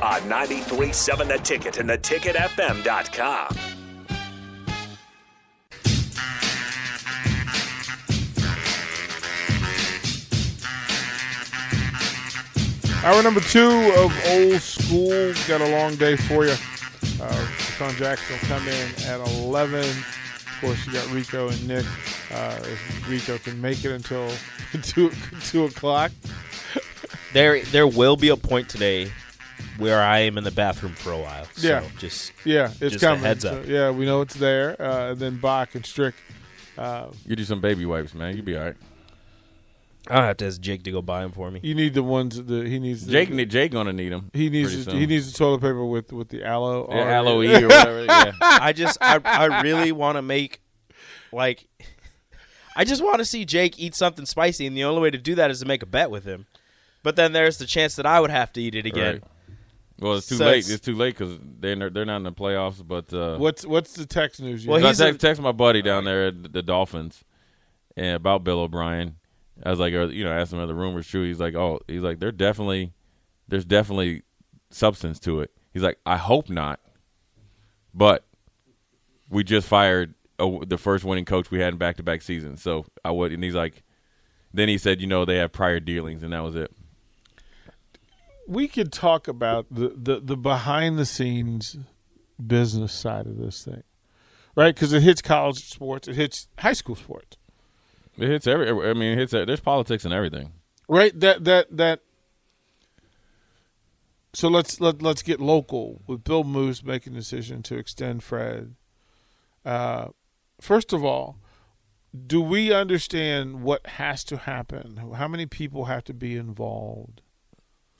On 93.7 The Ticket and theticketfm.com. Hour number two of Old School. Got a long day for you. Uh, Sean Jackson will come in at 11. Of course, you got Rico and Nick. Uh, if Rico can make it until 2, 2 o'clock. There, there will be a point today where I am in the bathroom for a while. So Yeah. just Yeah, it's Just a coming. heads So, up. yeah, we know it's there. Uh, and then Bach and Strick. Uh, Get you some baby wipes, man. You'll be all right. I'll have to ask Jake to go buy them for me. you need the ones that he needs. the- Jake, Jake gonna need them. he needs. The, he needs the toilet paper with with the aloe. yeah, or- aloe or whatever. Yeah. I just, I, I really want to make, like, I just want to see Jake eat something spicy, and the only way to do that is to make a bet with him. But then there's the chance that I would have to eat it again. Right. Well, it's too So late. it's- It's too late because they're they're not in the playoffs. But uh, What's what's the text news? you Well, So I text, a- text my buddy down there at the Dolphins and about Bill O'Brien. I was like, you know, asked him are the rumors true. He's like, oh, he's like, they're definitely, there's definitely substance to it. He's like, I hope not, but we just fired a, the first winning coach we had in back to back seasons. So I would, and he's like, then he said, you know, they have prior dealings, and that was it. We could talk about the, the, the behind the scenes business side of this thing, right? Because it hits college sports, it hits high school sports, It hits every. I mean, it hits. There's politics and everything. right? That that that. So let's let let's get local with Bill Moos making the decision to extend Fred. Uh, first of all, do we understand what has to happen? How many people have to be involved?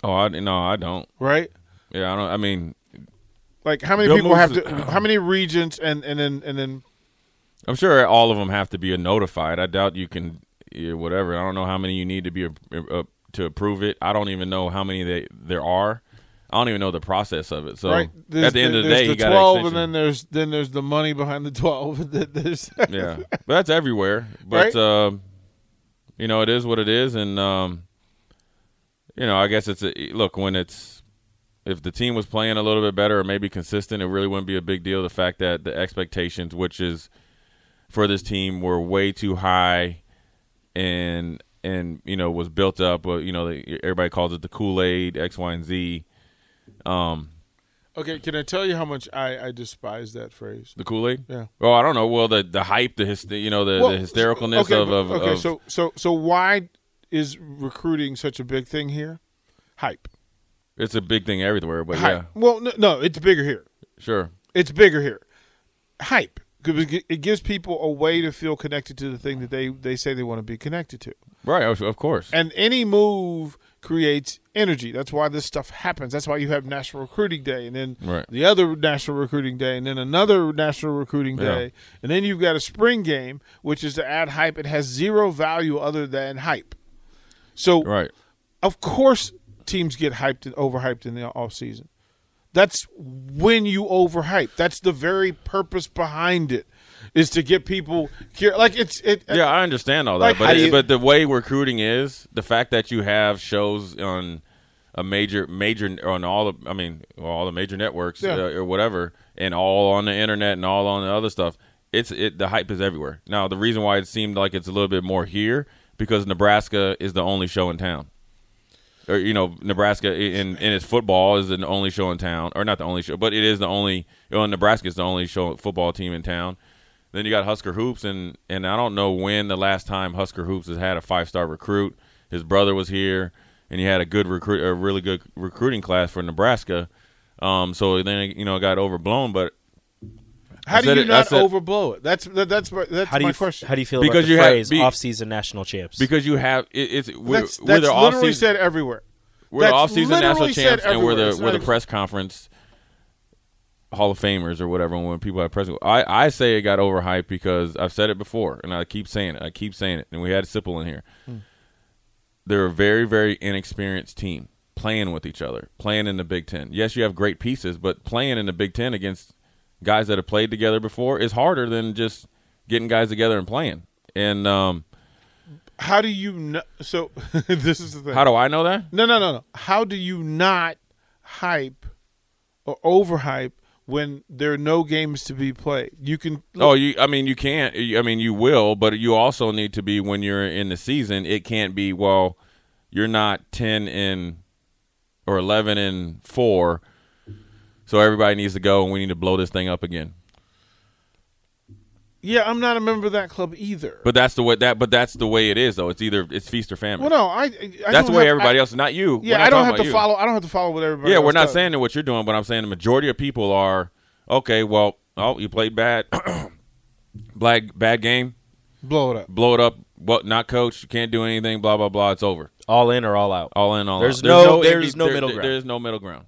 Oh, I no, I don't. Right? Yeah, I don't. I mean, Like how many Bill people have to? How many regents and and then and then I'm sure all of them have to be notified. I doubt you can, yeah, whatever. I don't know how many you need to be uh, to approve it. I don't even know how many they there are. I don't even know the process of it. So right? There's at the end of the day, the you got twelve, an and then there's then there's the money behind the twelve. there's yeah, but that's everywhere. But Right? um, you know, it is what it is, and um, you know, I guess it's a look when it's if the team was playing a little bit better or maybe consistent, it really wouldn't be a big deal. The fact that the expectations, which is for this team, were way too high, and and you know was built up. You know, everybody calls it the Kool Aid X, Y, and Z. Um, okay. Can I tell you how much I I despise that phrase? the Kool Aid. Yeah. Well, I don't know. Well, the the hype, the you know, the, Well, the hystericalness okay, of, of okay. of- so so so why is recruiting such a big thing here? Hype. It's a big thing everywhere, but Hype. yeah, Well, no, no, it's bigger here. sure. It's bigger here. Hype. It gives people a way to feel connected to the thing that they, they say they want to be connected to. Right, of course. And any move creates energy. That's why this stuff happens. That's why you have National Recruiting Day, and then Right. the other National Recruiting Day, and then another National Recruiting Yeah. Day, and then you've got a spring game, which is to add hype. It has zero value other than hype. So, right. of course, teams get hyped and overhyped in the off season. That's when you overhype. That's the very purpose behind it, is to get people cur- like it's it. Yeah, I understand all that, Like, but you- but the way recruiting is, the fact that you have shows on a major major on all the I mean all the major networks Yeah. uh, or whatever, and all on the internet and all on the other stuff. It's it the hype is everywhere. Now the reason why it seemed like it's a little bit more here because Nebraska is the only show in town. Or you know, Nebraska in in its football is the only show in town, or not the only show, but it is the only. You know, Nebraska is the only show football team in town. Then you got Husker hoops, and and I don't know when the last time Husker hoops has had a five star recruit. His brother was here, and he had a good recruit, a really good recruiting class for Nebraska. Um, so then you know it got overblown, but how do you it- not said- overblow it? That's that, that's my, that's How do my you question. how do you feel Because about you the have- phrase be- "off-season national champs"? because you have it, it's with, that's with that's their literally off-season- said everywhere. we're the off-season national champs, and we're the It's we're the press conference Hall of Famers or whatever. When people have press, I I say it got overhyped because I've said it before, and I keep saying it. I keep saying it, and we had Sipple in here. Hmm. They're a very very inexperienced team playing with each other, playing in the Big Ten. Yes, you have great pieces, but playing in the Big Ten against guys that have played together before is harder than just getting guys together and playing. And um, How do you know? So this is the thing. how do I know that? No, no, no, no. How do you not hype or overhype when there are no games to be played? You can. Oh, you. I mean, you can't. I mean, you will, but you also need to be when you're in the season. It can't be well. You're not ten and or eleven and four, so everybody needs to go, and we need to blow this thing up again. Yeah, I'm not a member of that club either. But that's the way that. But that's the way it is, though. It's either it's feast or famine. well, no, I. I that's don't the way have- everybody I- else. Not you. Yeah, We're not I don't talking have about to you. follow. I don't have to follow what everybody. Yeah, else we're not does. saying that what you're doing, but I'm saying the majority of people are okay. Well, oh, you played bad, black bad game, blow it up. blow it up. What? Not coach. You can't do anything. Blah blah blah. It's over. All in or all out. All in, all There's out. no- in there's be- no there- middle there- ground. There's no middle ground.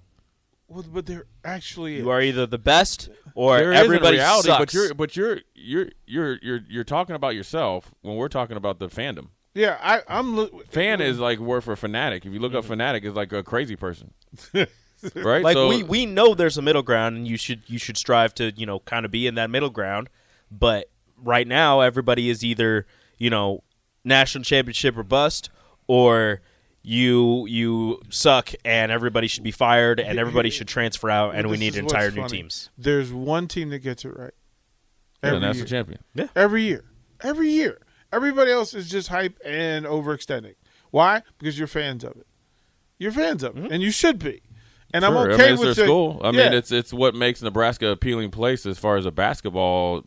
Well, but they're actually. You are either the best or There isn't a everybody reality, sucks. but you're but you're you're you're you're you're talking about yourself when we're talking about the fandom. Yeah, I, I'm. lo- Fan is like word for fanatic. If you look up fanatic, is like a crazy person, right? Mm-hmm. like so, we, we know there's a middle ground and you should you should strive to you know kind of be in that middle ground but right now everybody is either you know national championship or bust or you you suck and everybody should be fired and everybody should transfer out and we need entire new funny. teams There's one team that gets it right. yeah, that's national year. champion. Every year. Every year. Everybody else is just hype and overextending. Why? Because you're fans of it. You're fans of it, and you should be. And I'm okay I mean, it's with their saying- school. I Yeah. mean, it's it's what makes Nebraska a appealing place as far as a basketball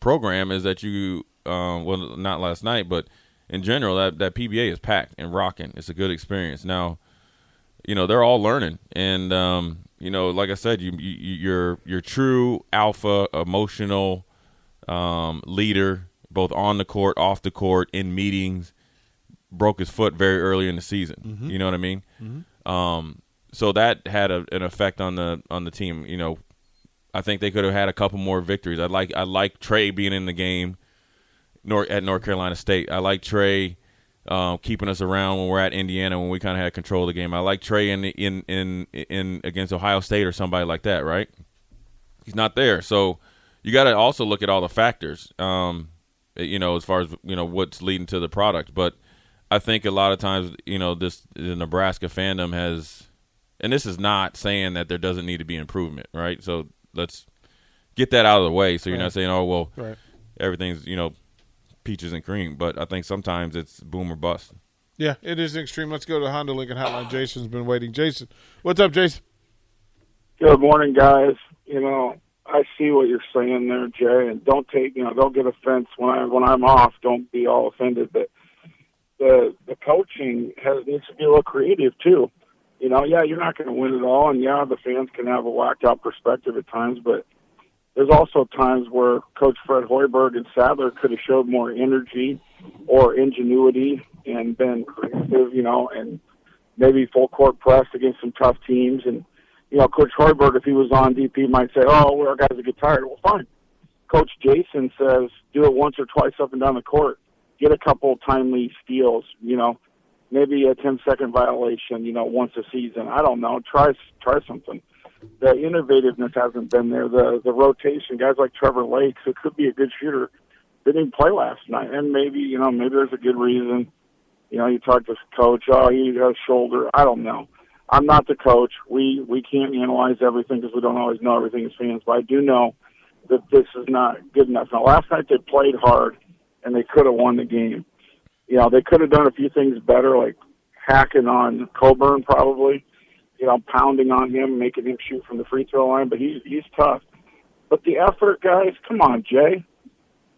program is that you, um, well, not last night, but in general, that that PBA is packed and rocking. It's a good experience. Now, you know, they're all learning, and um, you know, like I said, you, you you're you're true alpha, emotional um, leader, both on the court, off the court, in meetings. Broke his foot very early in the season. You know what I mean? Um, so that had a, an effect on the on the team. You know, I think they could have had a couple more victories. I like I like Trey being in the game, North at North Carolina State. I like Trey um, keeping us around when we're at Indiana when we kind of had control of the game. I like Trey in in in in against Ohio State or somebody like that. Right? He's not there, so you got to also look at all the factors. Um, you know, as far as you know what's leading to the product, but. I think a lot of times, you know, this the Nebraska fandom has, and this is not saying that there doesn't need to be improvement, right? So let's get that out of the way. So you're not saying, oh well, Right. everything's you know peaches and cream, but I think sometimes it's boom or bust. Yeah, it is extreme. Let's go to the Honda Lincoln Hotline. Jason's been waiting. Jason, what's up, Jason? Good morning, guys. You know, I see what you're saying there, Jay, and don't take you know, don't get offense when I when I'm off. Don't be all offended, but the the coaching has needs to be a little creative too. You know, yeah, you're not going to win it all, and yeah, the fans can have a whacked out perspective at times, but there's also times where Coach Fred Hoiberg and Sadler could have showed more energy or ingenuity and been creative, you know, and maybe full court press against some tough teams. And, you know, Coach Hoiberg, if he was on DP, might say, oh, well, our guys will get tired. Well, fine. Coach Jason says do it once or twice up and down the court. Get a couple timely steals, you know, maybe a 10 second violation, you know, once a season. I don't know. Try try something. The innovativeness hasn't been there. The the rotation, guys like Trevor Lake, who could be a good shooter, didn't even play last night. And maybe, you know, maybe there's a good reason. You know, you talk to the coach, oh, he got a shoulder. I don't know. I'm not the coach. We we can't analyze everything because we don't always know everything as fans. But I do know that this is not good enough. Now, last night they played hard, and they could have won the game. You know, they could have done a few things better, like hacking on Cockburn probably. You know, pounding on him, making him shoot from the free throw line. But he's he's tough. But the effort, guys, come on, Jay.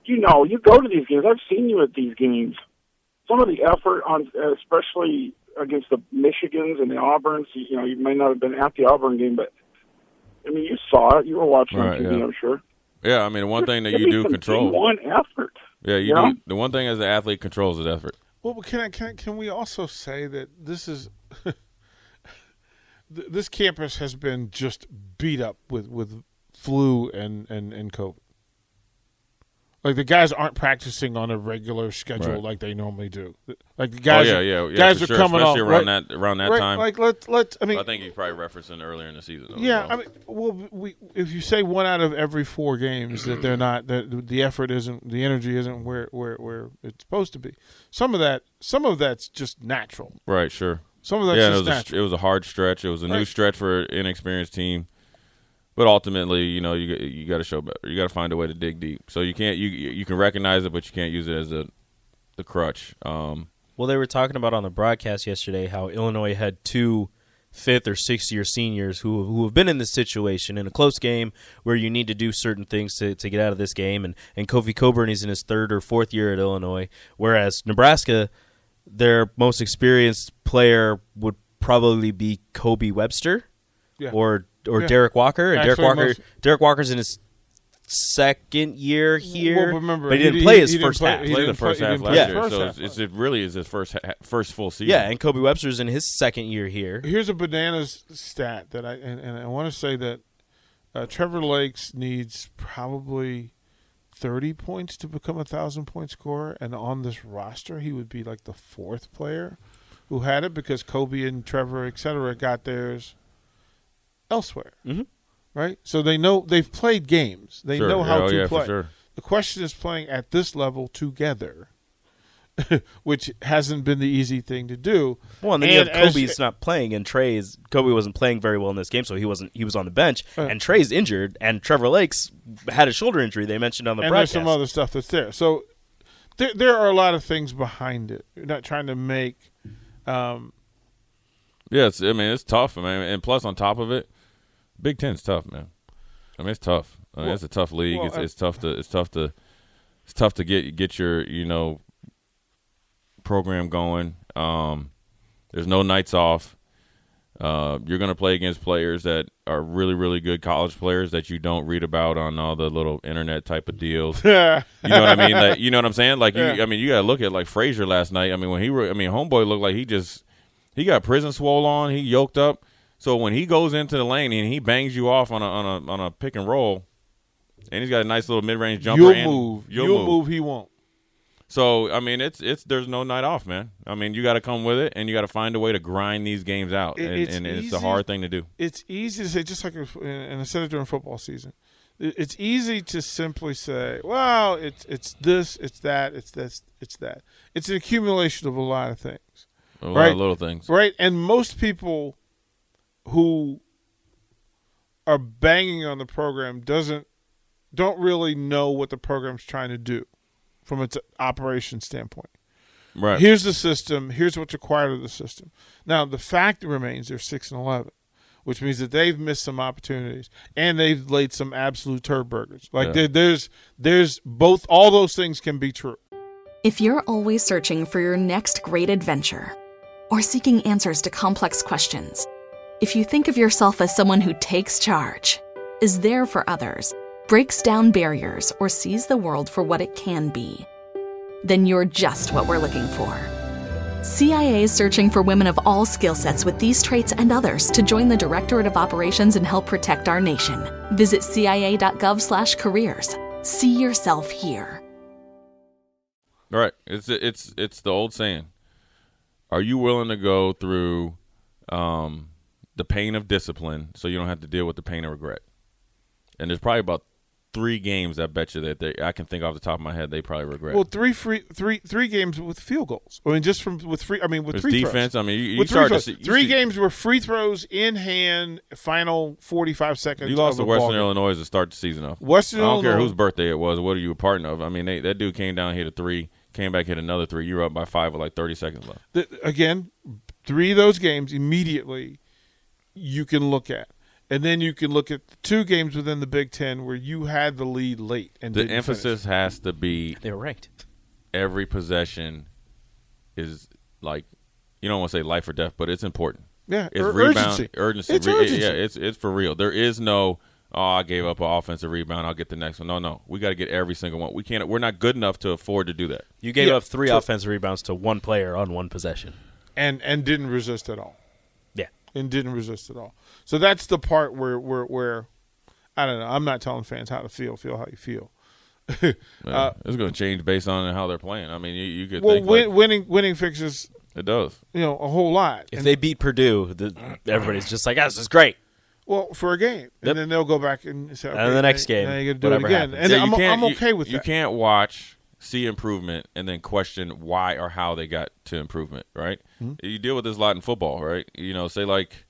You know, you go to these games. I've seen you at these games. Some of the effort on, especially against the Michigans and the Auburns. You know, you may not have been at the Auburn game, but I mean, you saw it. You were watching Right, on TV, yeah. I'm sure. Yeah, I mean, one thing that you do some control. One effort. Yeah, you Yeah. do. The one thing as an athlete controls is effort. Well, but can I can can we also say that this is th- this campus has been just beat up with with flu and and and COVID. Like the guys aren't practicing on a regular schedule Right. like they normally do. Like the oh, guys, oh yeah, are, yeah, yeah. guys are sure, coming especially off around right, that around that right, time. Like let let I mean, I think he's probably referencing earlier in the season. though, yeah, well. I mean, well, we if you say one out of every four games that they're not that the effort isn't the energy isn't where where where it's supposed to be. Some of that some of that's just natural. right, sure. Some of that's yeah, it just was, a, it was a hard stretch. It was a new stretch for an inexperienced team. But ultimately, you know, you you got to show better. You got to find a way to dig deep. So you can't you you can recognize it, but you can't use it as a the crutch. Um, Well, they were talking about on the broadcast yesterday how Illinois had two fifth or sixth year seniors who who have been in this situation in a close game where you need to do certain things to, to get out of this game and and Kofi Cockburn is in his third or fourth year at Illinois whereas Nebraska their most experienced player would probably be Kobe Webster Yeah. or or Yeah. Derrick Walker and Derrick Walker most- Derrick Walker's in his second year here Well, remember, but he he didn't di- play his he didn't first play- half he played the didn't play- first half last the year, first so half. it's, it's, it really is his first ha- first full season. yeah and Kobe Webster's in his second year here Here's a bananas stat that I and, and I want to say that uh, Trevor Lakes needs probably thirty points to become a thousand point scorer, and on this roster, he would be like the fourth player who had it because Kobe and Trevor, et cetera, got theirs elsewhere. Mhm. Right, so they know they've played games. They Sure. know how Oh, to yeah, play. sure. The question is playing at this level together, which hasn't been the easy thing to do. Well, and then you have as- Kobe's not playing, and Trey's Kobe wasn't playing very well in this game, so he wasn't. He was on the bench, Uh. and Trey's injured, and Trevor Lakes had a shoulder injury. They mentioned on the and there's some other stuff that's there. So there, there are a lot of things behind it. You're not trying to make. Um, Yeah, it's, I mean it's tough, man. And plus, on top of it, Big Ten's tough, man. I mean it's tough. I mean Well- it's a tough league. well, it's, it's tough to it's tough to it's tough to get get your you know program going. Um, there's no nights off. Uh, you're going to play against players that are really, really good college players that you don't read about on all the little internet type of deals. You know what I mean? Like, you know what I'm saying? Like, Yeah. you, I mean, you got to look at like Frazier last night. I mean, when he, re- I mean, homeboy looked like he just he got prison swole on. He yoked up. So when he goes into the lane and he bangs you off on a on a on a pick and roll, and he's got a nice little mid range jumper. you'll move. You'll, You'll, move. move. He won't. So I mean, it's it's there's no night off, man. I mean, you got to come with it, and you got to find a way to grind these games out, It- and, it's and it's a hard thing to do. It's easy to say, just like, if, and I said it during football season. It's easy to simply say, "Well, it's it's this, it's that, it's this, it's that." It's an accumulation of a lot of things. A lot Right. of little things. Right. And most people who are banging on the program doesn't don't really know what the program's trying to do from its operation standpoint. Right. Here's the system, here's what's required of the system. Now the fact remains they're six and eleven, which means that they've missed some opportunities and they've laid some absolute turd burgers. Like Yeah. there, there's there's both all those things can be true. If you're always searching for your next great adventure or seeking answers to complex questions, if you think of yourself as someone who takes charge, is there for others, breaks down barriers, or sees the world for what it can be, then you're just what we're looking for. CIA is searching for women of all skill sets with these traits and others to join the Directorate of Operations and help protect our nation. Visit cia.gov/careers. See yourself here. Right. It's it's it's the old saying. Are you willing to go through um, the pain of discipline so you don't have to deal with the pain of regret? And there's probably about three games I bet you that they I can think off the top of my head they probably regret. Well, three free three three games with field goals. I mean, just from with free. I mean, with There's free defense. Throws. I mean, you, you three, start to see you three see- games were free throws in hand. Final forty five seconds. You lost to Western. Illinois to start the season off. Western I don't care whose birthday it was. What are you a part of? I mean, they, that dude came down, hit a three, came back, hit another three. You were up by five with like 30 seconds left. The- again, three of those games immediately you can look at, and then you can look at the two games within the Big Ten where you had the lead late and The didn't emphasis has to be they're right. every possession is like you don't want to say life or death, but it's important. Yeah, it's ur- rebound urgency. urgency. It's Re- urgency. Yeah, it's it's for real. There is no oh I gave up an offensive rebound. I'll get the next one. No, no, we got to get every single one. We can't. We're not good enough to afford to do that. You gave Yeah, up three true. offensive rebounds to one player on one possession. and and didn't resist at all. Yeah. and didn't resist at all. So that's the part where where where I don't know. I'm not telling fans how to feel. Feel how you feel. Yeah, Uh, it's going to change based on how they're playing. I mean, you, you could well, think win, like, winning winning fixes it does. you know a whole lot. If And- they beat Purdue, the, everybody's just like, "Ah, "This is great." well for a game, and then they'll go back and say, And the next now- game, now you got to do it again. happens. And Yeah, I'm, I'm you- okay with You can't watch, see improvement, and then question why or how they got to improvement. Right? Mm-hmm. You deal with this a lot in football, right? You know, say like,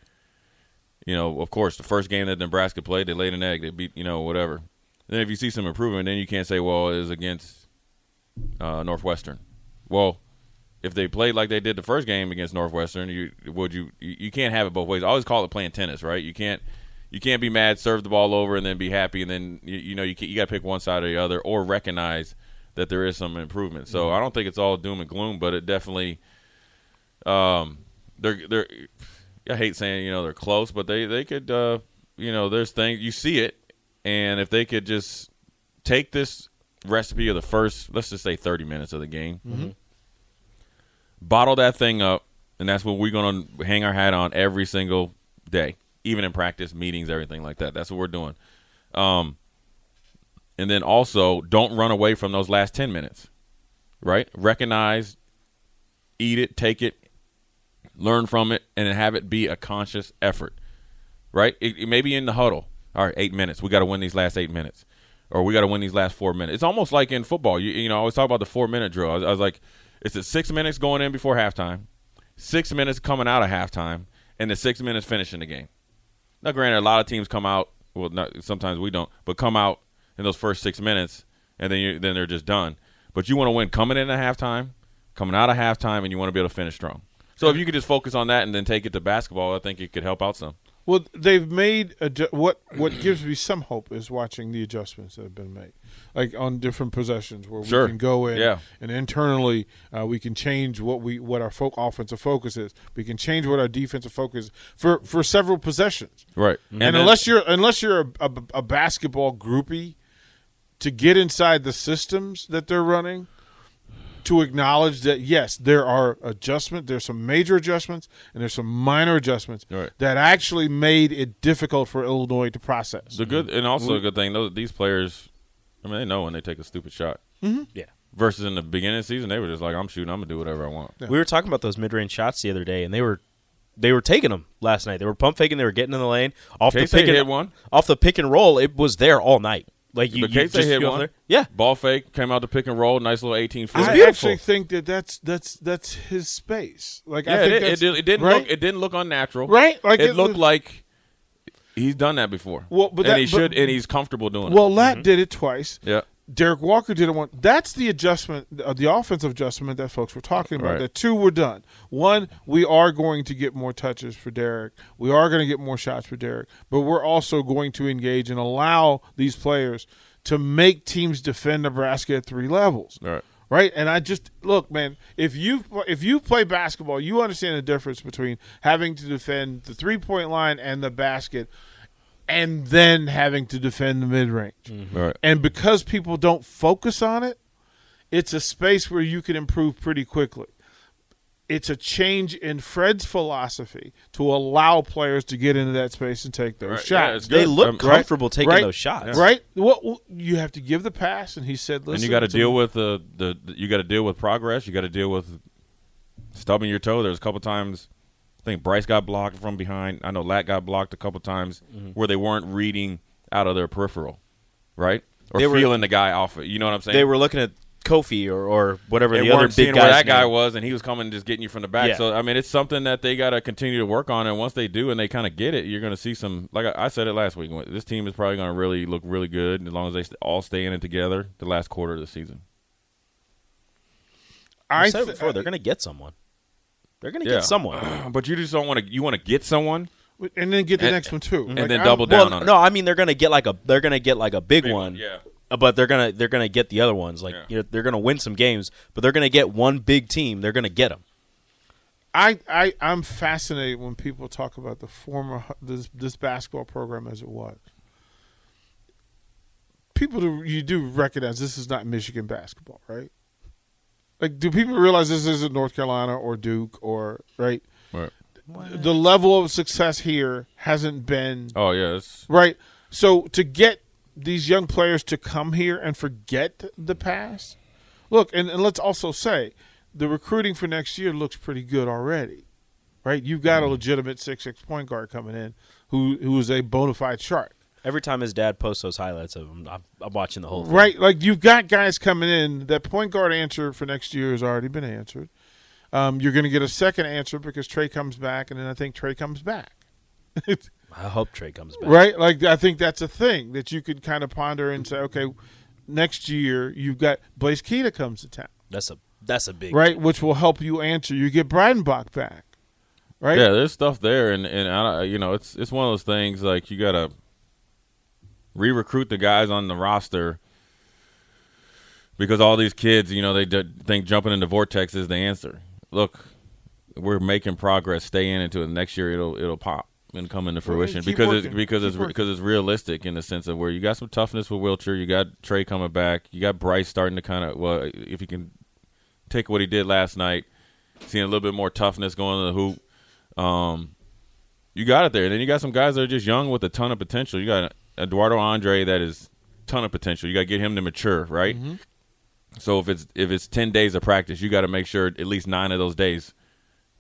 you know, of course, the first game that Nebraska played, they laid an egg, they beat, you know, whatever. Then if you see some improvement, then you can't say, well, it was against uh, Northwestern. Well, if they played like they did the first game against Northwestern, you would you you you can't have it both ways. I always call it playing tennis, right? You can't you can't be mad, serve the ball over, and then be happy, and then you, you know you can, you got to pick one side or the other, or recognize that there is some improvement. So I don't think it's all doom and gloom, but it definitely um they're they're I hate saying you know they're close, but they they could uh you know there's things you see it, and if they could just take this recipe of the first let's just say 30 minutes of the game bottle that thing up, and that's what we're going to hang our hat on every single day, even in practice, meetings, everything like that. That's what we're doing. Um, and then also, don't run away from those last 10 minutes, right? Recognize, eat it, take it, learn from it, and have it be a conscious effort, right? It, it may be in the huddle. All right, eight minutes. We got to win these last eight minutes, or we got to win these last four minutes. It's almost like in football. You, you know, I always talk about the four minute drill. I was, I was like, it's the six minutes going in before halftime, six minutes coming out of halftime, and the six minutes finishing the game. Now, granted, a lot of teams come out. Well, not, sometimes we don't, but come out in those first six minutes, and then you, then they're just done. But you want to win coming in at halftime, coming out of halftime, and you want to be able to finish strong. So if you could just focus on that and then take it to basketball, I think it could help out some. Well, they've made adju- what what gives me some hope is watching the adjustments that have been made, like on different possessions where Sure. we can go in Yeah. and internally uh, we can change what we what our fo- offensive focus is. We can change what our defensive focus is for for several possessions. Right. And, then- unless you're unless you're a, a, a basketball groupie, to get inside the systems that they're running, to acknowledge that yes, there are adjustment, there's some major adjustments, and there's some minor adjustments Right. that actually made it difficult for Illinois to process. The good and also a good thing, those these players, I mean, they know when they take a stupid shot. Mm-hmm. Yeah. Versus in the beginning of the season, they were just like, "I'm shooting, I'm gonna do whatever I want." We were talking about those mid-range shots the other day, and they were they were taking them last night. They were pump faking. They were getting in the lane off the pick and hit one. off the pick and roll. It was there all night. Like you, But you just hit go one. there. Yeah, Ball fake came out to pick and roll, nice little 18 foot. I beautiful. actually think that that's that's that's his space. Like I yeah, think it, it, that's, did- it didn't right? look it didn't look unnatural. Right? Like it, it looked was- like he's done that before. Well, but and that- he should and he's comfortable doing Well, it. Well, Lat mm-hmm. did it twice. Yeah. Derrick Walker didn't want. That's the adjustment, uh, the offensive adjustment that folks were talking about. Right. That two were done. One, we are going to get more touches for Derrick. We are going to get more shots for Derrick, but we're also going to engage and allow these players to make teams defend Nebraska at three levels. Right. Right, and I just look, man. If you if you play basketball, you understand the difference between having to defend the three point line and the basket, and then having to defend the mid range. Right. And because people don't focus on it, it's a space where you can improve pretty quickly. It's a change in Fred's philosophy to allow players to get into that space and take those Right. Shots. it's they look Um, comfortable taking Right. those shots. Right? What what- you have to give the pass, and he said, "Listen." and you got to to deal me. with the, the the- you got to deal with progress. You got to deal with stubbing your toe. There's a couple times I think Bryce got blocked from behind. I know Lat got blocked a couple times Mm-hmm. where they weren't reading out of their peripheral, right? Or They were- feeling the guy off. It. You know what I'm saying? They were looking at Kofi or, or whatever they the other weren't big seeing guy's where that guy was, and he was coming just getting you from the back. Yeah. So I mean, it's something that they got to continue to work on. And once they do, and they kind of get it, you're going to see some. Like I, I said it last week, this team is probably going to really look really good as long as they all stay in it together the last quarter of the season. I I said it th- before. They're going to get someone. They're going to Yeah. get someone. But you just don't want to. You want to get someone, and then get the and- next one too, and Like, then I- double well, down on no. I mean they're going to get like a they're going to get like a big, Big one. one, yeah. But they're gonna they're gonna get the other ones like Yeah. you know they're gonna win some games, but they're gonna get one big team. They're gonna get them. I, I I'm fascinated when people talk about the former this this basketball program as it was. People do you do recognize this is not Michigan basketball, right? Like, do people realize this isn't North Carolina or Duke or right? Right. the level of success here hasn't been Oh yeah, it's, right. So to get these young players to come here and forget the past, look, and, and let's also say the recruiting for next year looks pretty good already, right? You've got a mm-hmm. legitimate six six point guard coming in who who is a bona fide shark. Every time his dad posts those highlights of him, I'm, I'm watching the whole thing. Right, like you've got guys coming in. That point guard answer for next year has already been answered. Um, you're going to get a second answer because Trey comes back, and then I think Trey comes back. I hope Trey comes back. right, like I think that's a thing that you could kind of ponder and say, okay, next year you've got Blaise Keita comes to town, That's a that's a big right, which will help you answer. You get Breidenbach back, right? yeah. There's stuff there, and and I, you know, it's it's one of those things like you gotta re-recruit the guys on the roster because all these kids, you know, they d- think jumping into vortex is the answer. Look, we're making progress. Stay in until. Next year, it'll it'll pop and come into fruition keep because it's because Keep it's because it's realistic in the sense of where you got some toughness with Wilcher, you got Trey coming back, you got Bryce starting to kind of well, if you can take what he did last night, seeing a little bit more toughness going to the hoop. Um, you got it there. And then you got some guys that are just young with a ton of potential. You got Eduardo Andre that is ton of potential. You got to get him to mature, right? Mm-hmm. So if it's if it's ten days of practice, you got to make sure at least nine of those days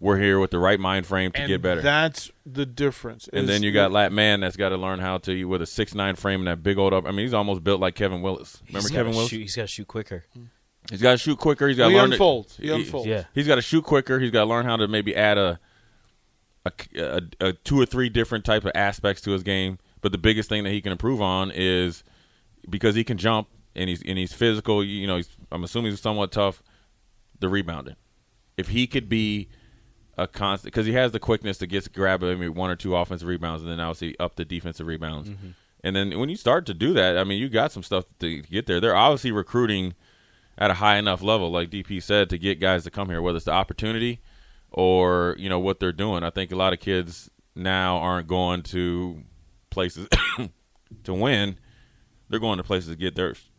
we're here with the right mind frame to and get better. That's the difference. and then you got Lat Mayen that's got to learn how to with a six nine frame and that big old up. I mean, he's almost built like Kevin Willis. Remember He's Kevin Willis? Shoot, he's got to shoot quicker. He's got to shoot quicker. He's got to He learn to- unfolds. He unfolds. Yeah. He's got to shoot quicker. He's got to learn how to maybe add a a, a a two or three different type of aspects to his game. But the biggest thing that he can improve on is because he can jump and he's and he's physical. You know, he's, I'm assuming he's somewhat tough. The rebounding. If he could be a constant, because he has the quickness to get grab maybe one or two offensive rebounds, and then obviously up the defensive rebounds. Mm-hmm. And then when you start to do that, I mean, you got some stuff to get there. They're obviously recruiting at a high enough level, like DP said, to get guys to come here, whether it's the opportunity or you know what they're doing. I think a lot of kids now aren't going to places to win; they're going to places to get theirs,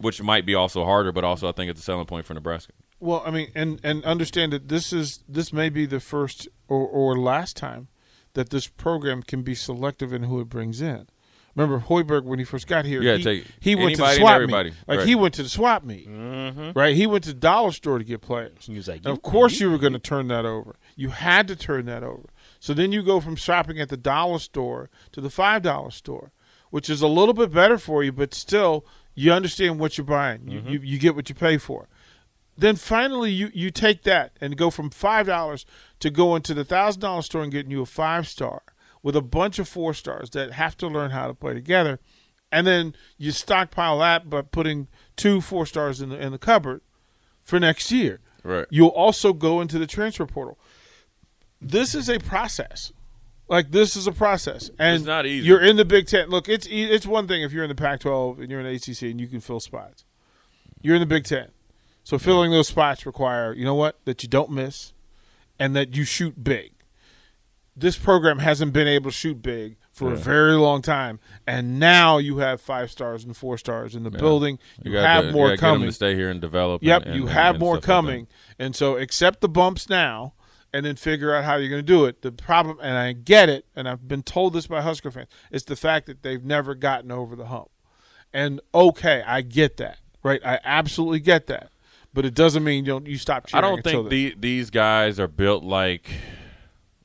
which might be also harder, but also I think it's a selling point for Nebraska. Well, I mean, and and understand that this is this may be the first or, or last time that this program can be selective in who it brings in. Remember Hoiberg when he first got here? Yeah, he, take he went to the swap everybody. meet. Like Right. he went to the swap meet, mm-hmm. right? He went to the dollar store to get players. He was like, And of "You- course, you were going to turn that over. You had to turn that over. So then you go from shopping at the dollar store to the five dollar store, which is a little bit better for you, but still you understand what you're buying. You, mm-hmm. you you get what you pay for. Then finally you you take that and go from five dollars to going to the thousand dollar store and getting you a five star with a bunch of four stars that have to learn how to play together, and then you stockpile that by putting two four stars in the in the cupboard for next year. Right. You'll also go into the transfer portal. This is a process. Like this is a process, and It's not easy. You're in the Big Ten. Look, it's it's one thing if you're in the Pac-12 and you're in the ACC and you can fill spots. You're in the Big Ten, so filling those spots require you know what that you don't miss, and that you shoot big. This program hasn't been able to shoot big for a very long time, and now you have five stars and four stars in the building. You, gotta- have you more 'em coming. to stay here and develop. Yep, and- you and- have and more stuff like coming, and so accept the bumps now, and then figure out how you're going to do it. The problem, and I get it, and I've been told this by Husker fans, is the fact that they've never gotten over the hump. And okay, I get that, right? I absolutely get that, but it doesn't mean you don't you stop I don't think the, these guys are built like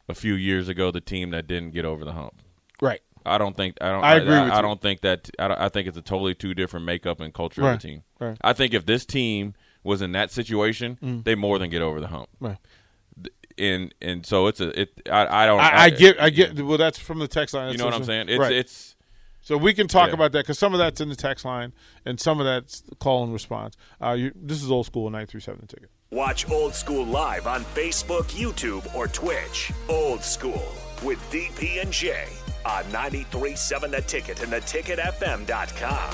a few years ago the team that didn't get over the hump. right. I don't think I don't. I agree I, with I you. don't think that. I, don't, I think it's a totally two different makeup and culture Right, of the team. right. I think if this team was in that situation, they more than get over the hump. Mm. Right. And and so it's a it. I, I don't. I, I get, I get. Well, that's from the text line. You know what I'm saying? It's right. it's. So we can talk Yeah. about that because some of that's in the text line and some of that's the call and response. Uh, you, this is old school nine three seven ticket. Watch Old School live on Facebook, YouTube, or Twitch. Old School with DP and J on 93.7 The Ticket and the theticketfm.com.